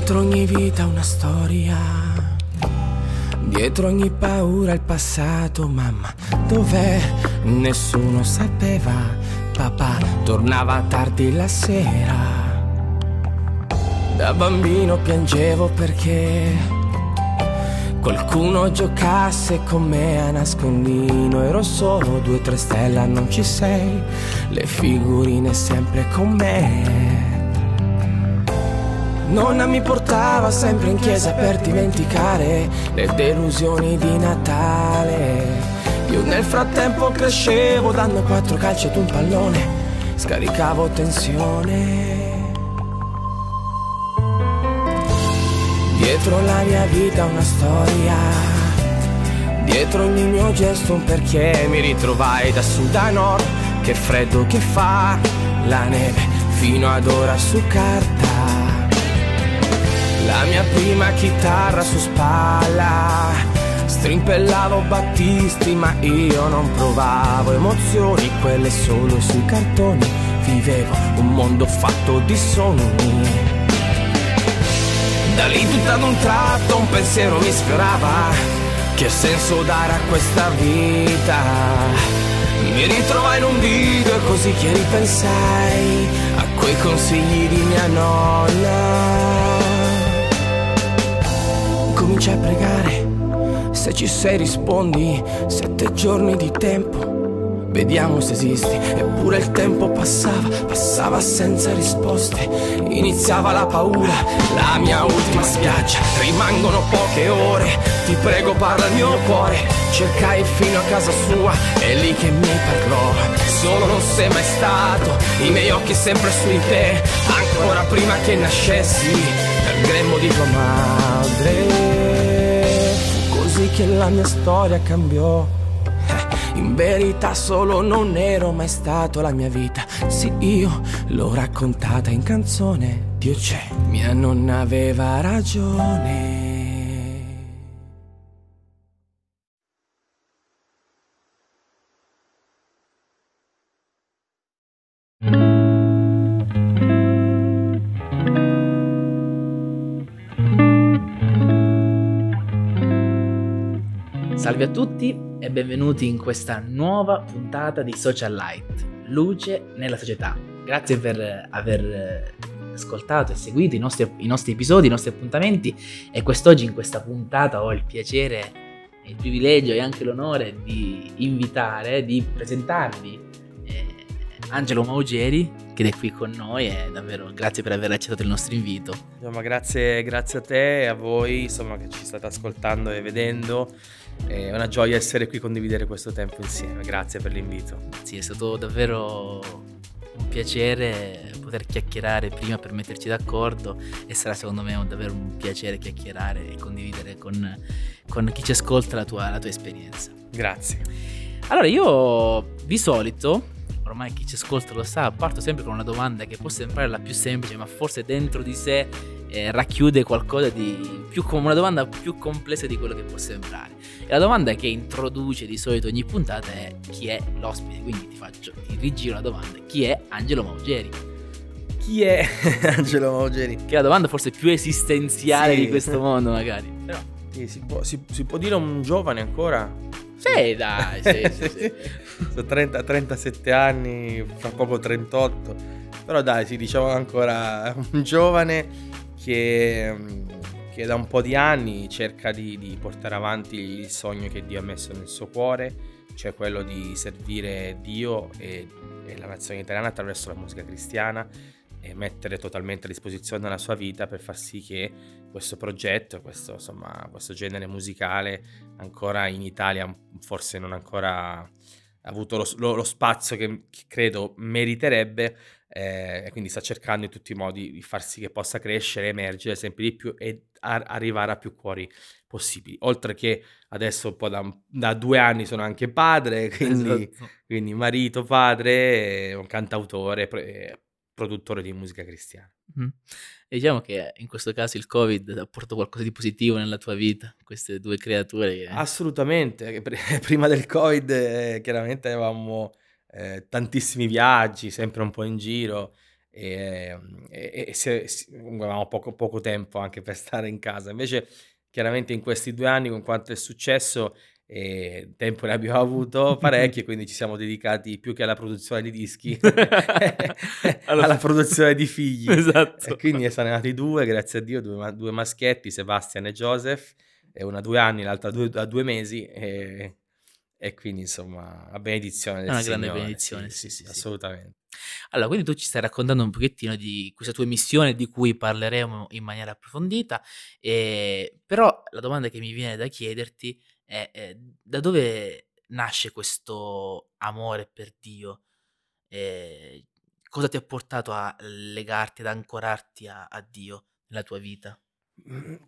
Dietro ogni vita una storia. Dietro ogni paura il passato, mamma, dov'è? Nessuno sapeva. Papà tornava tardi la sera. Da bambino piangevo perché qualcuno giocasse con me a nascondino. Ero solo due tre stelle, non ci sei. Le figurine sempre con me. Nonna mi portava sempre in chiesa per dimenticare le delusioni di Natale. Io nel frattempo crescevo dando quattro calci ad un pallone, scaricavo tensione. Dietro la mia vita una storia, dietro ogni mio gesto un perché mi ritrovai da sud a nord, che freddo che fa la neve fino ad ora su carta. La mia prima chitarra su spalla, strimpellavo Battisti ma io non provavo emozioni, quelle solo sui cartoni, vivevo un mondo fatto di sogni. Da lì tutto ad un tratto un pensiero mi sfiorava. Che senso dare a questa vita? Mi ritrovai in un video e così che ripensai A quei consigli di mia nonna Cominciai a pregare Se ci sei rispondi Sette giorni di tempo Vediamo se esisti, eppure il tempo passava, passava senza risposte. Iniziava la paura, la mia ultima spiaggia. Rimangono poche ore, ti prego parla al mio cuore. Cercai fino a casa sua, è lì che mi parlò. Solo non sei mai stato, i miei occhi sempre su di te. Ancora prima che nascessi, nel grembo di tua madre. Così che la mia storia cambiò. In verità solo non ero mai stato la mia vita. Sì, io l'ho raccontata in canzone. Dio c'è, mia nonna aveva ragione. Salve a tutti e benvenuti in questa nuova puntata di Social Light, luce nella società. Grazie per aver ascoltato e seguito i nostri, i nostri episodi, i nostri appuntamenti e quest'oggi in questa puntata ho il piacere, il privilegio e anche l'onore di invitare, di presentarvi eh, Angelo Maugeri è qui con noi e davvero grazie per aver accettato il nostro invito. Insomma, grazie, grazie a te e a voi insomma, che ci state ascoltando e vedendo. È una gioia essere qui e condividere questo tempo insieme. Grazie per l'invito. Sì, è stato davvero un piacere poter chiacchierare prima per metterci d'accordo e sarà secondo me davvero un piacere chiacchierare e condividere con, con chi ci ascolta la tua, la tua esperienza. Grazie. Allora io di solito ormai chi ci ascolta lo sa, parto sempre con una domanda che può sembrare la più semplice, ma forse dentro di sé eh, racchiude qualcosa di più come una domanda più complessa di quello che può sembrare. E la domanda che introduce di solito ogni puntata è chi è l'ospite, quindi ti faccio, ti rigiro la domanda, chi è Angelo Maugeri? Chi è Angelo Maugeri? Che è la domanda forse più esistenziale sì. di questo mondo magari. Però... Sì, si, può, si, si può dire un giovane ancora? Sì, dai, sì, sì, sì. Sono 30, 37 anni, fra poco 38. Però dai, si diciamo ancora un giovane che, che, da un po' di anni cerca di, di, portare avanti il sogno che Dio ha messo nel suo cuore, cioè quello di servire Dio e, e la nazione italiana attraverso la musica cristiana e mettere totalmente a disposizione la sua vita per far sì che questo progetto, questo, insomma, questo genere musicale ancora in Italia forse non ancora avuto lo, lo, lo spazio che, che, credo meriterebbe eh, e quindi sta cercando in tutti i modi di far sì che possa crescere, emergere sempre di più e a, arrivare a più cuori possibili. Oltre che adesso da, da due anni sono anche padre, quindi, esatto. quindi marito, padre, un cantautore, produttore di musica cristiana. Mm. E diciamo che in questo caso il Covid ha portato qualcosa di positivo nella tua vita, queste due creature. Che... Assolutamente, prima del Covid eh, chiaramente avevamo eh, tantissimi viaggi, sempre un po' in giro e, e, e se, avevamo poco, poco tempo anche per stare in casa. Invece chiaramente in questi due anni con quanto è successo e tempo ne abbiamo avuto parecchio, quindi ci siamo dedicati più che alla produzione di dischi, alla produzione di figli. Esatto. E quindi sono nati due, grazie a Dio, due, due maschietti, Sebastian e Joseph, e una a due anni, l'altra due, a due mesi, e, e quindi insomma, la benedizione del È una Signore. grande benedizione, sì, sì, sì, sì. assolutamente. Allora, quindi tu ci stai raccontando un pochettino di questa tua missione di cui parleremo in maniera approfondita, e... però la domanda che mi viene da chiederti è, è da dove nasce questo amore per Dio? E cosa ti ha portato a legarti, ad ancorarti a, a Dio nella tua vita?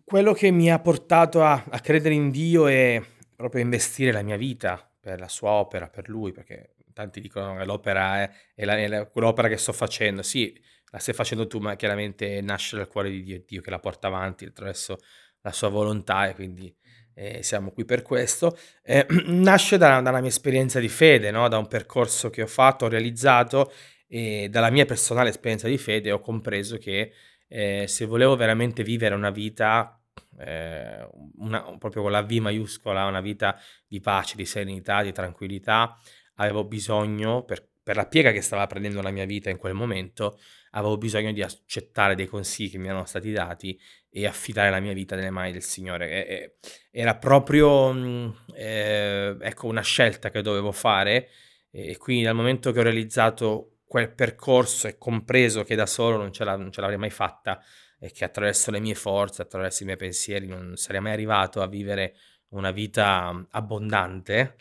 Quello che mi ha portato a, a credere in Dio è proprio investire la mia vita per la sua opera, per lui, perché tanti dicono che l'opera è, è, la, è la, quell'opera che sto facendo. Sì, la stai facendo tu, ma chiaramente nasce dal cuore di Dio, Dio che la porta avanti attraverso la sua volontà e quindi eh, siamo qui per questo. Eh, nasce da, dalla mia esperienza di fede, no? da un percorso che ho fatto, ho realizzato e dalla mia personale esperienza di fede ho compreso che eh, se volevo veramente vivere una vita eh, una, proprio con la V maiuscola, una vita di pace, di serenità, di tranquillità, avevo bisogno, per, per la piega che stava prendendo la mia vita in quel momento, avevo bisogno di accettare dei consigli che mi erano stati dati e affidare la mia vita nelle mani del Signore. E, e, era proprio mm, eh, ecco, una scelta che dovevo fare e quindi dal momento che ho realizzato quel percorso e compreso che da solo non ce, non ce l'avrei mai fatta e che attraverso le mie forze, attraverso i miei pensieri non sarei mai arrivato a vivere una vita abbondante,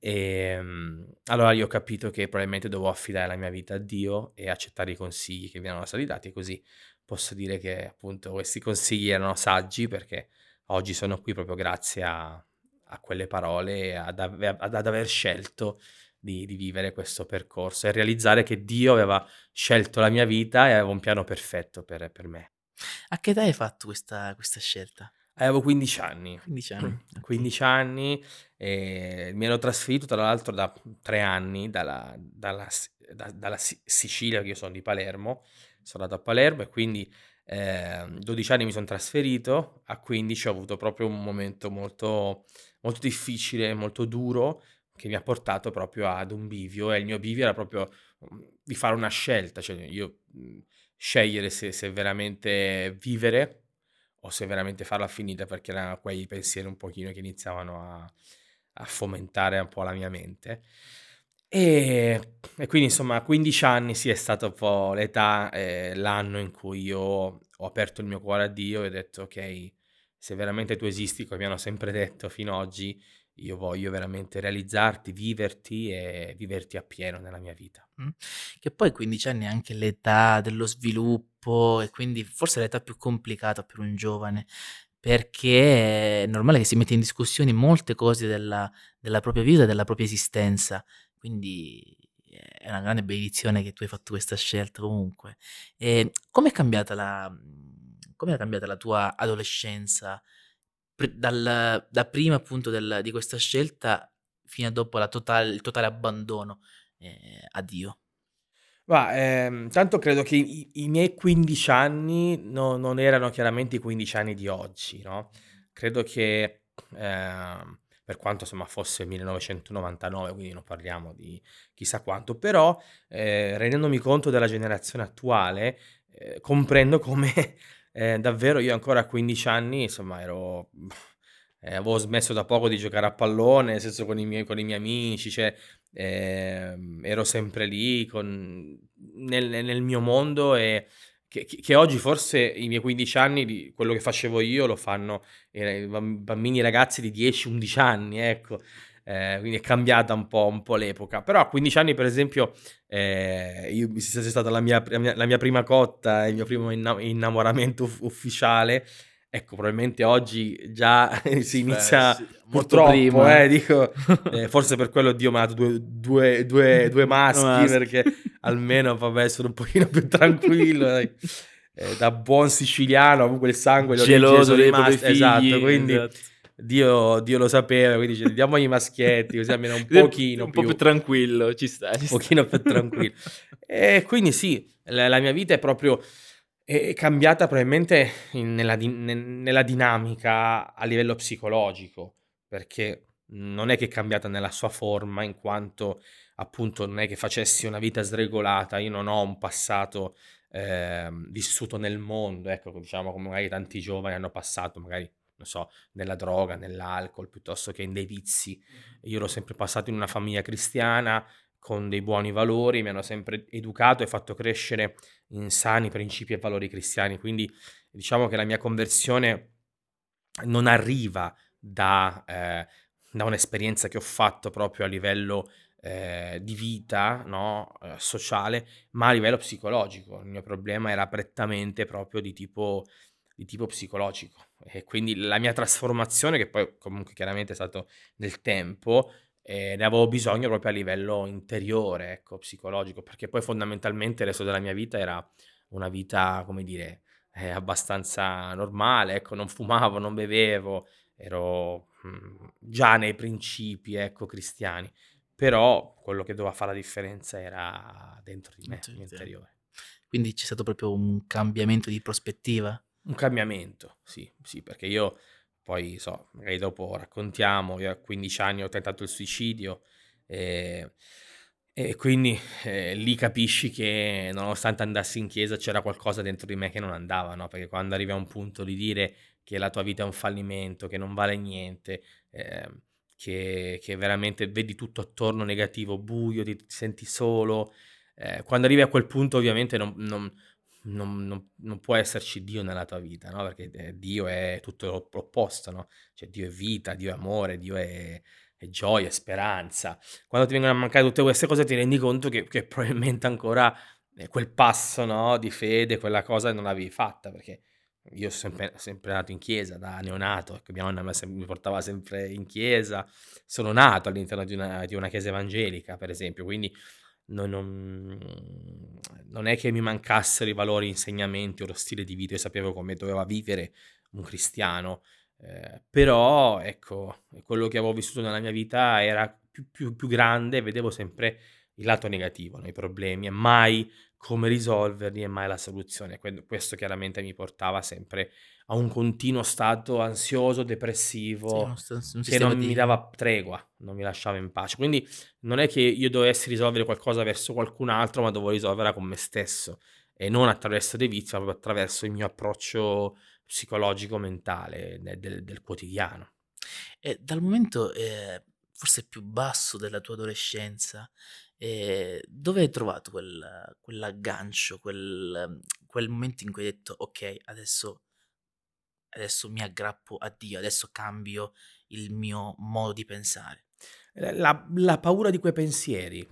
e ehm, allora io ho capito che probabilmente dovevo affidare la mia vita a Dio e accettare i consigli che mi erano stati dati, così posso dire che appunto questi consigli erano saggi perché oggi sono qui proprio grazie a, a quelle parole e ad, ad, ad, aver scelto di, di, vivere questo percorso e realizzare che Dio aveva scelto la mia vita e aveva un piano perfetto per, per me. A che età hai fatto questa, questa scelta? Avevo 15 anni. 15 anni. 15 anni e mi ero trasferito tra l'altro da tre anni dalla, dalla, da, dalla Sicilia, che io sono di Palermo, sono andato a Palermo e quindi eh, 12 anni mi sono trasferito, a 15 ho avuto proprio un momento molto, molto difficile, molto duro, che mi ha portato proprio ad un bivio e il mio bivio era proprio mm, di fare una scelta, cioè io mm, scegliere se, se veramente vivere o se veramente farla finita perché erano quei pensieri un pochino che iniziavano a, a fomentare un po' la mia mente. E, e, quindi insomma a 15 anni sì è stata un po' l'età, eh, l'anno in cui io ho aperto il mio cuore a Dio e ho detto ok, se veramente tu esisti, come mi hanno sempre detto fino ad oggi, io voglio veramente realizzarti, viverti e viverti appieno nella mia vita. Mm. Che poi 15 anni è anche l'età dello sviluppo e quindi forse l'età più complicata per un giovane perché è normale che si metta in discussione molte cose della, della propria vita della propria esistenza. Quindi è una grande benedizione che tu hai fatto questa scelta comunque. E come è cambiata la, è cambiata la tua adolescenza? dal, da prima appunto del, di questa scelta fino a dopo totale, il totale abbandono eh, a Dio? Ma, ehm, tanto credo che i, i miei 15 anni no, non erano chiaramente i 15 anni di oggi, no? Credo che eh, per quanto insomma fosse 1999, quindi non parliamo di chissà quanto, però eh, rendendomi conto della generazione attuale, eh, comprendo come eh, davvero io ancora a 15 anni, insomma, ero... Eh, avevo smesso da poco di giocare a pallone, nel senso con i miei, con i miei amici, cioè, eh, ero sempre lì con, nel, nel, mio mondo e che, che, oggi forse i miei 15 anni, di quello che facevo io, lo fanno eh, bambini e ragazzi di 10-11 anni, ecco eh, quindi è cambiata un po', un po', l'epoca. Però a 15 anni, per esempio, eh, io, se sia stata la mia, la mia, prima cotta, il mio primo innamoramento uff- ufficiale, ecco, probabilmente oggi già si inizia Beh, sì, purtroppo, prima. Eh, dico, eh, forse per quello Dio mi ha dato due, due, due, due maschi, maschi, perché almeno vabbè, sono un pochino più tranquillo. Eh, da buon siciliano, comunque il sangue geloso dei maschi, esatto, quindi... Esatto Dio, Dio lo sapeva, quindi dice diamogli i maschietti, così almeno un pochino un po' più tranquillo, ci sta, ci un sta. pochino più tranquillo. E quindi sì, la, la mia vita è proprio è cambiata probabilmente in- nella, ne- nella dinamica a livello psicologico, perché non è che è cambiata nella sua forma, in quanto appunto non è che facessi una vita sregolata, io non ho un passato ehm, vissuto nel mondo, ecco, diciamo come magari tanti giovani hanno passato, magari, non so, nella droga, nell'alcol, piuttosto che in dei vizi. Io l'ho sempre passato in una famiglia cristiana, con dei buoni valori, mi hanno sempre educato e fatto crescere in sani principi e valori cristiani, quindi diciamo che la mia conversione non arriva da, eh, da un'esperienza che ho fatto proprio a livello eh, di vita no? eh, sociale, ma a livello psicologico. Il mio problema era prettamente proprio di tipo, di tipo psicologico. E quindi la mia trasformazione, che poi comunque chiaramente è stato nel tempo, eh, ne avevo bisogno proprio a livello interiore, ecco, psicologico, perché poi fondamentalmente il resto della mia vita era una vita, come dire, eh, abbastanza normale, ecco, non fumavo, non bevevo, ero mh, mm, già nei principi, ecco, cristiani, però quello che doveva fare la differenza era dentro di me, dentro interiore. Quindi c'è stato proprio un cambiamento di prospettiva? Un cambiamento, sì, sì, perché io poi so, magari dopo raccontiamo, io a 15 anni ho tentato il suicidio e, e quindi eh, lì capisci che nonostante andassi in chiesa c'era qualcosa dentro di me che non andava, no? Perché quando arrivi a un punto di dire che la tua vita è un fallimento, che non vale niente, eh, che, che, veramente vedi tutto attorno negativo, buio, ti, ti senti solo, eh, quando arrivi a quel punto ovviamente non, non non, non, può esserci Dio nella tua vita, no? Perché eh, Dio è tutto l'opposto, no? Cioè Dio è vita, Dio è amore, Dio è, è gioia, è speranza. Quando ti vengono a mancare tutte queste cose ti rendi conto che, che probabilmente ancora eh, quel passo no? di fede, quella cosa non l'avevi fatta, perché io sono sempre, sempre nato in chiesa da neonato, ecco, mia nonna mi portava sempre in chiesa, sono nato all'interno di una, di una chiesa evangelica, per esempio, quindi non, non, non, è che mi mancassero i valori, insegnamenti o lo stile di vita, io sapevo come doveva vivere un cristiano, eh, però ecco, quello che avevo vissuto nella mia vita era più, più, più grande, vedevo sempre il lato negativo, no? i problemi mai come risolverli e mai la soluzione. Questo chiaramente mi portava sempre a un continuo stato ansioso, depressivo, sì, che non di... mi dava tregua, non mi lasciava in pace. Quindi non è che io dovessi risolvere qualcosa verso qualcun altro, ma dovevo risolverla con me stesso e non attraverso dei vizi, ma proprio attraverso il mio approccio psicologico, mentale del, del, del quotidiano. E dal momento eh, forse più basso della tua adolescenza, eh, dove hai trovato quel, quell'aggancio, quel, quel momento in cui hai detto ok, adesso adesso mi aggrappo a Dio, adesso cambio il mio modo di pensare. Eh, la, la paura di quei pensieri,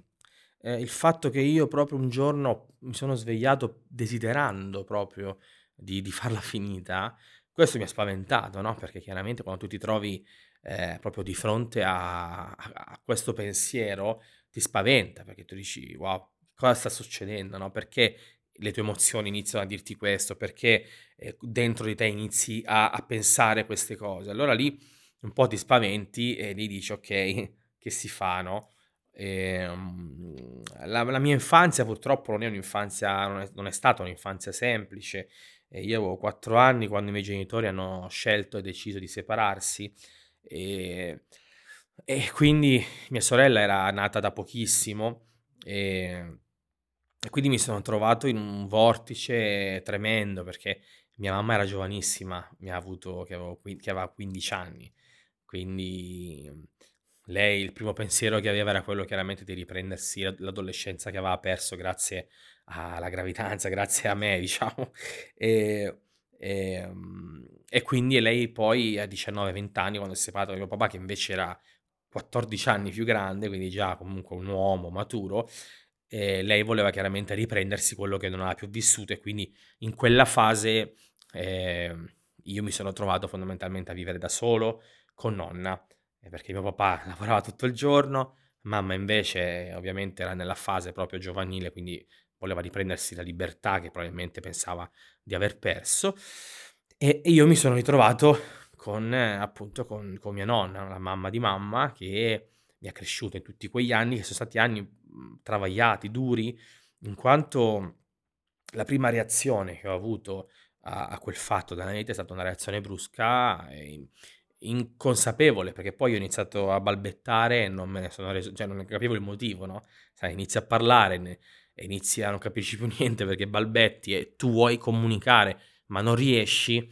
eh, il fatto che io proprio un giorno mi sono svegliato desiderando proprio di, di farla finita, questo mi ha spaventato, no? Perché chiaramente quando tu ti trovi eh, proprio di fronte a, a, questo pensiero, ti spaventa perché tu dici, wow, cosa sta succedendo, no? Perché le tue emozioni iniziano a dirti questo, perché eh, dentro di te inizi a, a, pensare queste cose. Allora lì un po' ti spaventi e lì dici ok, che si fa, no? E, um, la, la, mia infanzia purtroppo non è un'infanzia, non è, non è stata un'infanzia semplice. E io avevo quattro anni quando i miei genitori hanno scelto e deciso di separarsi e, e quindi mia sorella era nata da pochissimo e e quindi mi sono trovato in un vortice tremendo perché mia mamma era giovanissima, mi ha avuto che, avevo, che aveva 15 anni, quindi lei il primo pensiero che aveva era quello chiaramente di riprendersi l'adolescenza che aveva perso grazie alla gravidanza, grazie a me, diciamo. E, e, e quindi lei poi a 19-20 anni, quando si è separato da mio papà, che invece era 14 anni più grande, quindi già comunque un uomo maturo, e lei voleva chiaramente riprendersi quello che non aveva più vissuto e quindi in quella fase eh, io mi sono trovato fondamentalmente a vivere da solo con nonna, perché mio papà lavorava tutto il giorno, mamma invece ovviamente era nella fase proprio giovanile, quindi voleva riprendersi la libertà che probabilmente pensava di aver perso e io mi sono ritrovato con appunto con, con, mia nonna, la mamma di mamma, che mi ha cresciuto in tutti quegli anni, che sono stati anni mhmm, travagliati, duri, in quanto la prima reazione che ho avuto a, a quel fatto mia vita è stata una reazione brusca e inconsapevole, perché poi ho iniziato a balbettare e non me ne sono reso, cioè non capivo il motivo, no? Sai, inizi a parlare e inizi a non capisci più niente perché balbetti e tu vuoi comunicare, ma non riesci,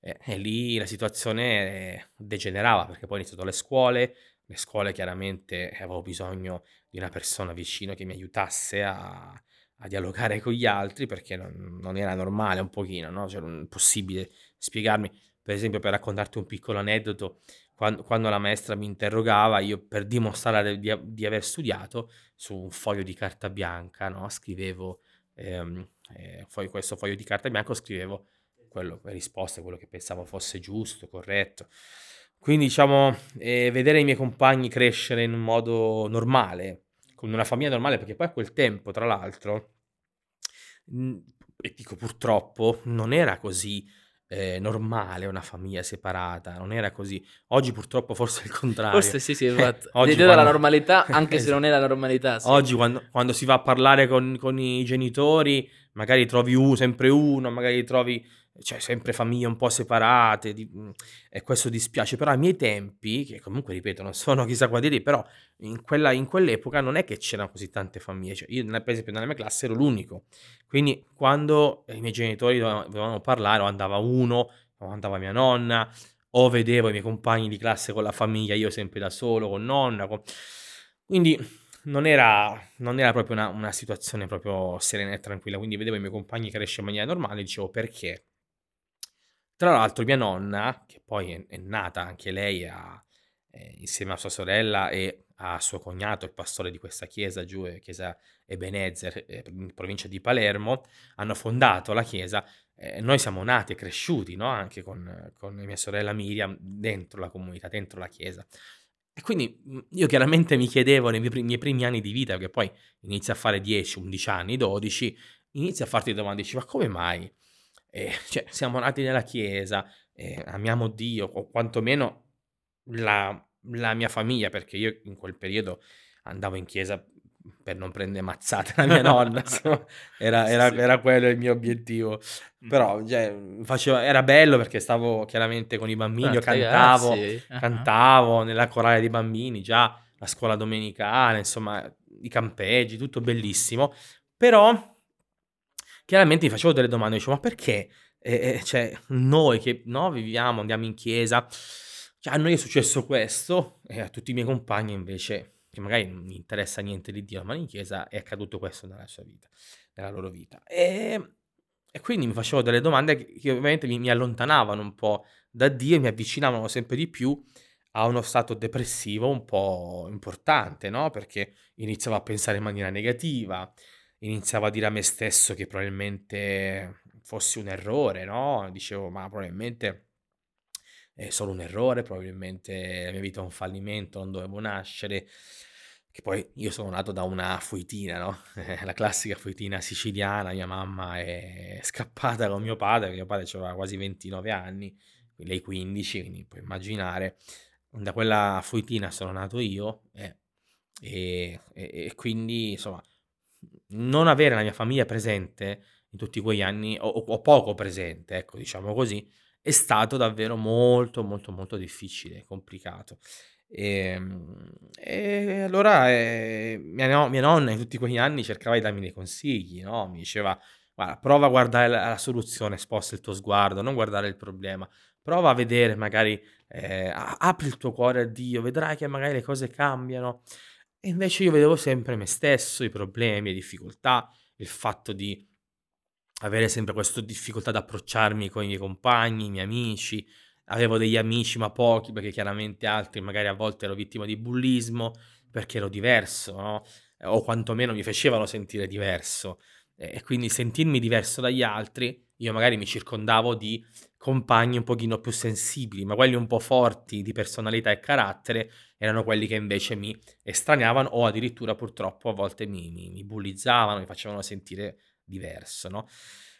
e, e lì la situazione degenerava, perché poi ho iniziato le scuole, le scuole chiaramente avevo bisogno di una persona vicino che mi aiutasse a, a dialogare con gli altri perché non, non, era normale un pochino, no? Cioè non è possibile spiegarmi per esempio per raccontarti un piccolo aneddoto, quando, quando la maestra mi interrogava, io per dimostrare di, di, aver studiato, su un foglio di carta bianca, no? scrivevo, ehm, eh, questo foglio di carta bianca scrivevo quello, le risposte, quello che pensavo fosse giusto, corretto. Quindi diciamo, eh, vedere i miei compagni crescere in un modo normale, con una famiglia normale, perché poi a quel tempo, tra l'altro, mh, e dico purtroppo, non era così eh, normale una famiglia separata, non era così. Oggi purtroppo forse è il contrario. Forse sì, sì, esatto. Oggi quando... della normalità, anche se non è la normalità. Sì. Oggi quando, quando, si va a parlare con, con i genitori, magari trovi uno, sempre uno, magari trovi cioè sempre famiglie un po' separate di, mhmm, e questo dispiace, però ai miei tempi, che comunque ripeto non sono chissà quanti anni, però in, quella, in quell'epoca non è che c'erano così tante famiglie, cioè io per esempio nella mia classe ero l'unico, quindi quando i miei genitori dovevano parlare o andava uno o andava mia nonna o vedevo i miei compagni di classe con la famiglia, io sempre da solo con nonna, con... quindi non era, non era proprio una, una, situazione proprio serena e tranquilla, quindi vedevo i miei compagni crescere in maniera normale e dicevo perché? Tra l'altro mia nonna, che poi è, è nata anche lei a, eh, insieme a sua sorella e a suo cognato, il pastore di questa chiesa giù, eh, chiesa Ebenezer, eh, in provincia di Palermo, hanno fondato la chiesa. Eh, noi siamo nati e cresciuti no? anche con, con mia sorella Miriam dentro la comunità, dentro la chiesa. E quindi mhmm, io chiaramente mi chiedevo nei miei, primi anni di vita, perché poi inizia a fare 10, 11 anni, 12, inizia a farti domande, dici ma come mai? Eh, cioè, siamo nati nella Chiesa, eh, amiamo Dio, o quantomeno la, la, mia famiglia, perché io in quel periodo andavo in chiesa per non prendere mazzate la mia nonna, insomma, era, era, era, quello il mio obiettivo. Però cioè, faceva, era bello perché stavo chiaramente con i bambini, io cantavo, uh-huh. cantavo nella corale dei bambini, già la scuola domenicale, insomma, i campeggi, tutto bellissimo. Però chiaramente mi facevo delle domande, dicevo, ma perché? Eh, cioè, noi che no, viviamo, andiamo in chiesa, cioè, a noi è successo questo e a tutti i miei compagni invece, che magari non mi interessa niente di Dio, ma in chiesa è accaduto questo nella sua vita, nella loro vita. E, e quindi mi facevo delle domande che, che ovviamente mi, mi, allontanavano un po' da Dio e mi avvicinavano sempre di più a uno stato depressivo un po' importante, no? Perché iniziavo a pensare in maniera negativa, iniziavo a dire a me stesso che probabilmente fossi un errore, no? Dicevo, ma probabilmente è solo un errore, probabilmente la mia vita è un fallimento, non dovevo nascere. Che poi io sono nato da una fuitina, no? la classica fuitina siciliana, mia mamma è scappata con mio padre, mio padre aveva quasi 29 anni, lei 15, quindi puoi immaginare. Da quella fuitina sono nato io eh, e, e, e quindi insomma non avere la mia famiglia presente in tutti quegli anni, o, o poco presente, ecco, diciamo così, è stato davvero molto, molto, molto difficile, complicato. E, ehm, e allora eh, mia, mia, nonna in tutti quegli anni cercava di darmi dei consigli, no? Mi diceva, guarda, prova a guardare la, la, soluzione, sposta il tuo sguardo, non guardare il problema, prova a vedere magari, eh, apri il tuo cuore a Dio, vedrai che magari le cose cambiano. E invece io vedevo sempre me stesso, i problemi, le difficoltà, il fatto di avere sempre questa difficoltà ad approcciarmi con i miei compagni, i miei amici. Avevo degli amici, ma pochi, perché chiaramente altri magari a volte ero vittima di bullismo, perché ero diverso, no? O quantomeno mi facevano sentire diverso. E quindi sentirmi diverso dagli altri, io magari mi circondavo di compagni un pochino più sensibili, ma quelli un po' forti di personalità e carattere erano quelli che invece mi estraniavano o addirittura purtroppo a volte mi, mi, mi bullizzavano, mi facevano sentire diverso, no?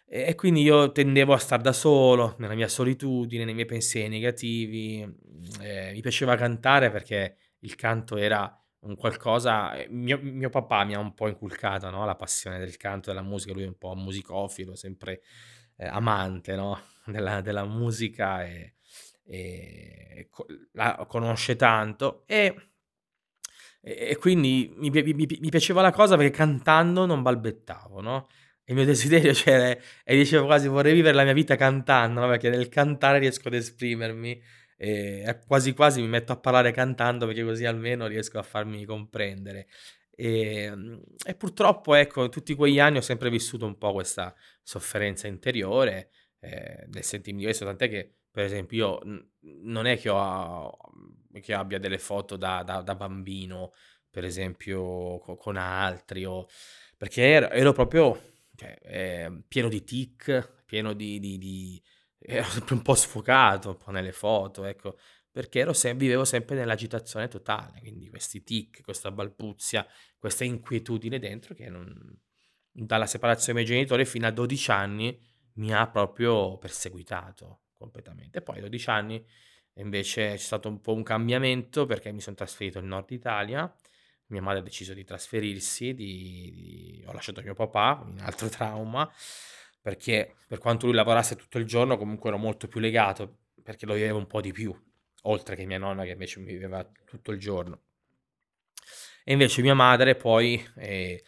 E, e quindi io tendevo a star da solo, nella mia solitudine, nei miei pensieri negativi. Eh, mi piaceva cantare perché il canto era un qualcosa... eh, Mio, mio papà mi ha un po' inculcato, no, la passione del canto della musica, lui è un po' musicofilo, sempre eh, amante, no, della, della musica e, e co- la conosce tanto e, e quindi mi, mi- mi- piaceva la cosa perché cantando non balbettavo, no? Il mio desiderio c'era e dicevo quasi vorrei vivere la mia vita cantando, no? Perché nel cantare riesco ad esprimermi e quasi quasi mi metto a parlare cantando perché così almeno riesco a farmi comprendere. E, e purtroppo, ecco, tutti quegli anni ho sempre vissuto un po' questa sofferenza interiore eh, del sentirmi diverso, tant'è che, per esempio, io non è che, ho, che abbia delle foto da, da, da bambino, per esempio, co- con altri, o, perché ero, ero proprio cioè, eh, pieno di tic, pieno di, di, di ero sempre un po' sfocato un po' nelle foto, ecco, perché ero sem- vivevo sempre nell'agitazione totale, quindi questi tic, questa balbuzia, questa inquietudine dentro che non, dalla separazione dei miei genitori fino a 12 anni mi ha proprio perseguitato completamente. Poi a 12 anni invece c'è stato un po' un cambiamento perché mi sono trasferito nel nord Italia, mia madre ha deciso di trasferirsi, di, di... ho lasciato mio papà, un altro trauma, perché per quanto lui lavorasse tutto il giorno comunque ero molto più legato, perché lo vivevo un po' di più, oltre che mia nonna che invece mi viveva tutto il giorno. E invece mia madre poi, eh,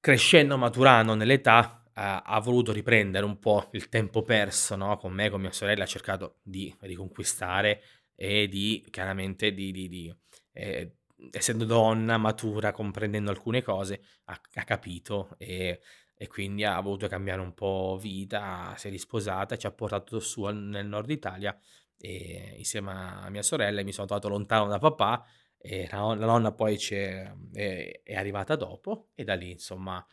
crescendo, maturando nell'età, ha, ha voluto riprendere un po' il tempo perso no? con me, con mia sorella, ha cercato di riconquistare e di, chiaramente, di, di, di eh, essendo donna, matura, comprendendo alcune cose, ha, ha capito e e quindi ha voluto cambiare un po' vita, si è risposata, ci ha portato su nel nord Italia e insieme a mia sorella mi sono trovato lontano da papà e la, la nonna poi è, è, arrivata dopo e da lì insomma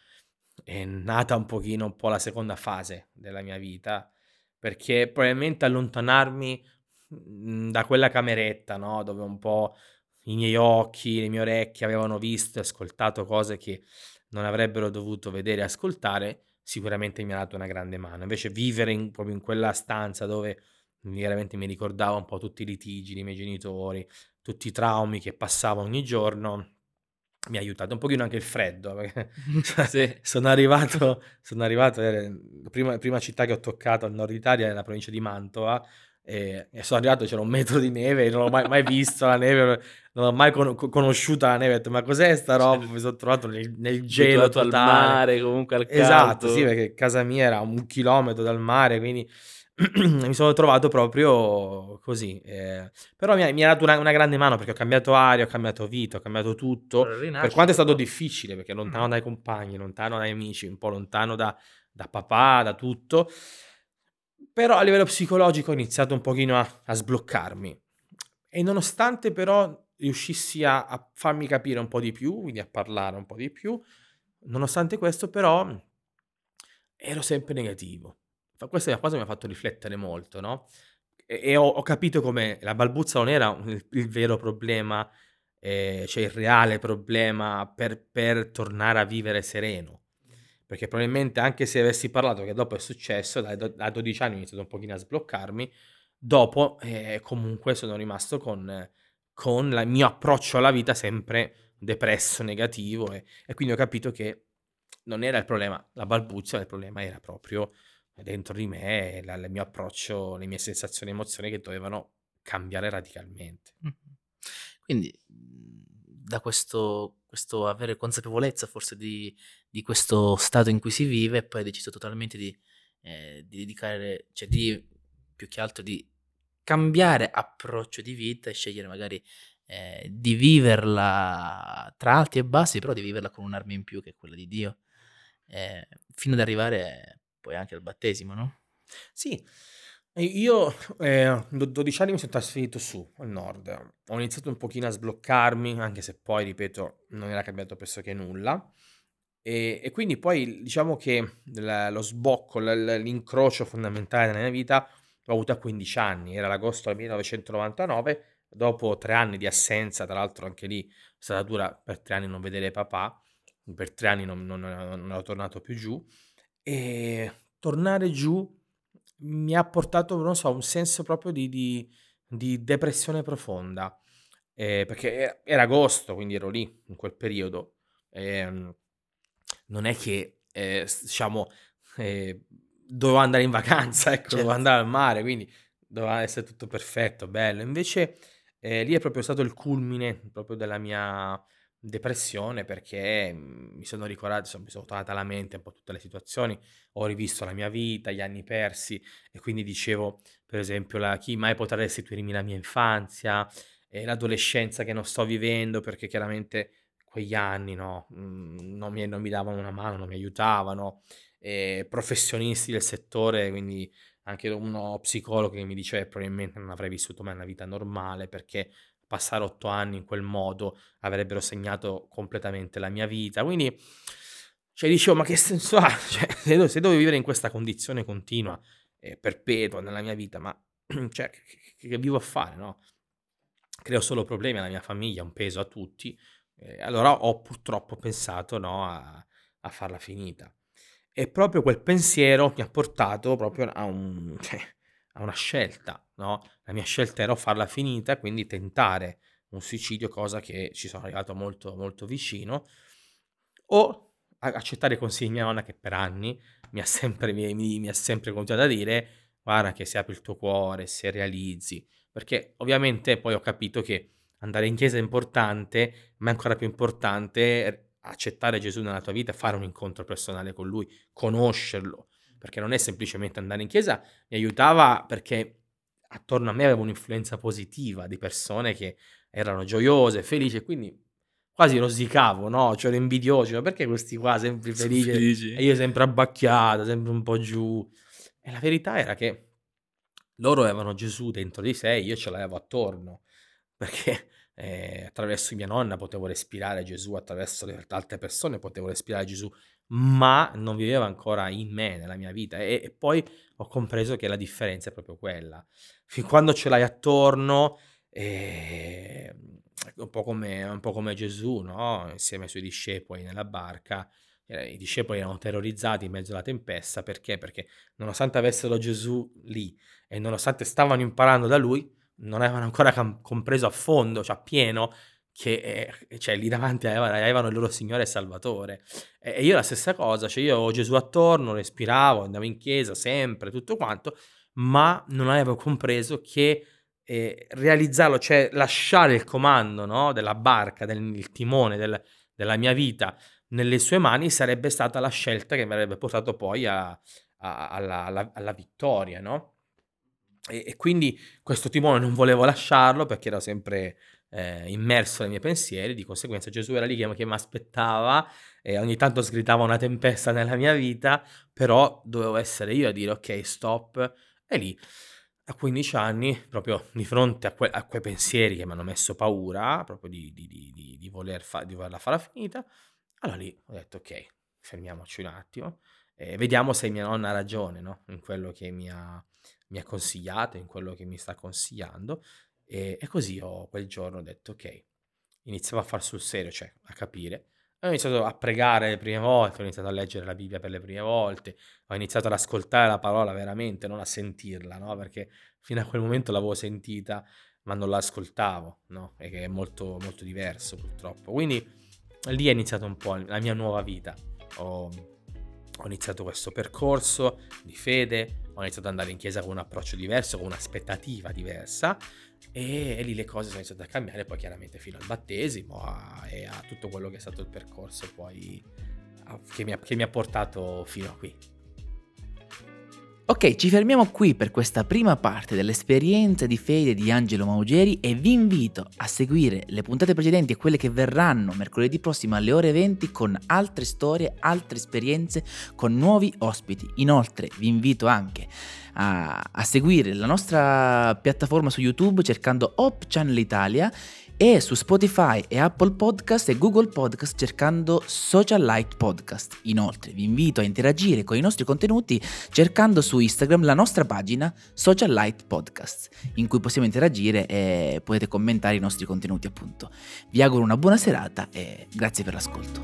è nata un pochino un po' la seconda fase della mia vita perché probabilmente allontanarmi da quella cameretta no? dove un po' i miei occhi, le mie orecchie avevano visto e ascoltato cose che non avrebbero dovuto vedere e ascoltare, sicuramente mi ha dato una grande mano. Invece vivere in, proprio in quella stanza dove veramente mi ricordava un po' tutti i litigi dei miei genitori, tutti i traumi che passavo ogni giorno, mi ha aiutato un pochino anche il freddo, perché sì. sono arrivato, sono arrivato la prima, prima città che ho toccato al nord Italia è la provincia di Mantova, e, e, sono arrivato, c'era un metro di neve, non ho mai, mai visto la neve, non ho mai con- conosciuta la neve. Ho detto, ma cos'è sta roba? Mi sono trovato nel, nel gelo totale. al mare, comunque al caldo. Esatto, sì, perché casa mia era un chilometro dal mare, quindi mi sono trovato proprio così. Eh. Però mi ha, mi ha dato una, una, grande mano perché ho cambiato aria, ho cambiato vita, ho cambiato tutto. Per quanto è stato difficile, perché lontano dai compagni, lontano dai amici, un po' lontano da, da papà, da tutto però a livello psicologico ho iniziato un pochino a, a sbloccarmi. E nonostante però riuscissi a, a, farmi capire un po' di più, quindi a parlare un po' di più, nonostante questo però ero sempre negativo. Questa cosa mi ha fatto riflettere molto, no? E, e ho, ho, capito come la balbuzza non era il, il vero problema, eh, cioè il reale problema per, per tornare a vivere sereno perché probabilmente anche se avessi parlato che dopo è successo, da, da 12 anni ho iniziato un pochino a sbloccarmi, dopo eh, comunque sono rimasto con, con il mio approccio alla vita sempre depresso, negativo e, e, quindi ho capito che non era il problema la balbuzia, il problema era proprio dentro di me la, il mio approccio, le mie sensazioni e emozioni che dovevano cambiare radicalmente. Quindi da questo, questo avere consapevolezza forse di, di, questo stato in cui si vive poi hai deciso totalmente di, eh, di dedicare, cioè di più che altro di cambiare approccio di vita e scegliere magari eh, di viverla tra alti e bassi, però di viverla con un'arma in più che è quella di Dio, eh, fino ad arrivare poi anche al battesimo, no? Sì, io eh, 12 anni mi sono trasferito su, al nord. Ho iniziato un pochino a sbloccarmi, anche se poi, ripeto, non era cambiato pressoché nulla. E, e quindi poi diciamo che la- lo sbocco, l- l'incrocio fondamentale nella mia vita l'ho avuto a 15 anni, era l'agosto del 1999, dopo tre anni di assenza, tra l'altro anche lì è stata dura per tre anni non vedere papà, per tre anni non, non, non ero tornato più giù, e tornare giù mi ha portato, non so, un senso proprio di, di, di depressione profonda. Eh, perché era agosto, quindi ero lì in quel periodo. Eh, non è che, eh, diciamo, eh, dovevo andare in vacanza, ecco, certo. dovevo andare al mare, quindi doveva essere tutto perfetto, bello. Invece eh, lì è proprio stato il culmine proprio della mia depressione perché mhmm, mi sono ricordato, insomma, mi sono tornata alla mente un po' tutte le situazioni, ho rivisto la mia vita, gli anni persi e quindi dicevo, per esempio, la, chi mai potrà restituirmi la mia infanzia, e l'adolescenza che non sto vivendo perché chiaramente quegli anni no, mhmm, non, mi, non mi davano una mano, non mi aiutavano, e professionisti del settore, quindi anche uno psicologo che mi diceva che probabilmente non avrei vissuto mai una vita normale perché passare otto anni in quel modo avrebbero segnato completamente la mia vita. Quindi, cioè, dicevo, ma che senso ha? Cioè, se, devo, se devo vivere in questa condizione continua, eh, perpetua nella mia vita, ma cioè, che, che, vivo a fare, no? Creo solo problemi alla mia famiglia, un peso a tutti. Eh, allora ho purtroppo pensato, no, a, a farla finita. E proprio quel pensiero mi ha portato proprio a, un, cioè, a una scelta, no? La mia scelta era farla finita, quindi tentare un suicidio, cosa che ci sono arrivato molto, molto vicino, o accettare i consigli di mia nonna che per anni mi ha sempre, mi, mi, ha sempre continuato a dire guarda che se apri il tuo cuore, se realizzi, perché ovviamente poi ho capito che andare in chiesa è importante, ma è ancora più importante accettare Gesù nella tua vita, fare un incontro personale con Lui, conoscerlo, perché non è semplicemente andare in chiesa, mi aiutava perché attorno a me avevo un'influenza positiva di persone che erano gioiose, felici, e quindi quasi rosicavo, no? Cioè ero invidioso, perché questi qua sempre felici, felici e io sempre abbacchiato, sempre un po' giù. E la verità era che loro avevano Gesù dentro di sé, io ce l'avevo attorno, perché eh, attraverso mia nonna potevo respirare Gesù, attraverso le altre persone potevo respirare Gesù, ma non viveva ancora in me, nella mia vita. E, e poi ho compreso che la differenza è proprio quella. Fin quando ce l'hai attorno, eh, un, po come, un po' come Gesù, no? insieme ai suoi discepoli nella barca, i discepoli erano terrorizzati in mezzo alla tempesta perché? Perché nonostante avessero Gesù lì e nonostante stavano imparando da lui, non avevano ancora cam- compreso a fondo, cioè a pieno, che eh, cioè, lì davanti avevano, il loro Signore e Salvatore. E, e, io la stessa cosa, cioè io ho Gesù attorno, respiravo, andavo in chiesa sempre, tutto quanto, ma non avevo compreso che eh, realizzarlo, cioè lasciare il comando no, della barca, del, timone del, della mia vita nelle sue mani sarebbe stata la scelta che mi avrebbe portato poi a, a, alla, alla, alla vittoria, no? E, e, quindi questo timone non volevo lasciarlo perché ero sempre eh, immerso nei miei pensieri, di conseguenza Gesù era lì che, mi aspettava e ogni tanto sgridava una tempesta nella mia vita, però dovevo essere io a dire ok, stop, e lì a 15 anni, proprio di fronte a, que- a quei pensieri che mi hanno messo paura, proprio di, di, di, di voler fa- volerla farla finita, allora lì ho detto ok, fermiamoci un attimo e vediamo se mia nonna ha ragione no? in quello che mi ha mi ha consigliato, in quello che mi sta consigliando. E, e così ho quel giorno ho detto, ok, iniziavo a far sul serio, cioè a capire. Ho iniziato a pregare le prime volte, ho iniziato a leggere la Bibbia per le prime volte, ho iniziato ad ascoltare la parola veramente, non a sentirla, no? Perché fino a quel momento l'avevo sentita, ma non l'ascoltavo, no? E che è molto, molto diverso purtroppo. Quindi lì è iniziata un po' la mia nuova vita. Ho, ho iniziato questo percorso di fede, ho iniziato ad andare in chiesa con un approccio diverso, con un'aspettativa diversa e, e lì le cose sono iniziate a cambiare poi chiaramente fino al battesimo a, e a tutto quello che è stato il percorso poi a, che, mi ha, che mi ha portato fino a qui. Ok, ci fermiamo qui per questa prima parte dell'esperienza di fede di Angelo Maugeri e vi invito a seguire le puntate precedenti e quelle che verranno mercoledì prossimo alle ore 20 con altre storie, altre esperienze, con nuovi ospiti. Inoltre vi invito anche a, a seguire la nostra piattaforma su YouTube cercando Hop Channel Italia e su Spotify e Apple Podcast e Google Podcast cercando Social Light Podcast. Inoltre vi invito a interagire con i nostri contenuti cercando su Instagram la nostra pagina Social Light Podcast in cui possiamo interagire e potete commentare i nostri contenuti appunto. Vi auguro una buona serata e grazie per l'ascolto.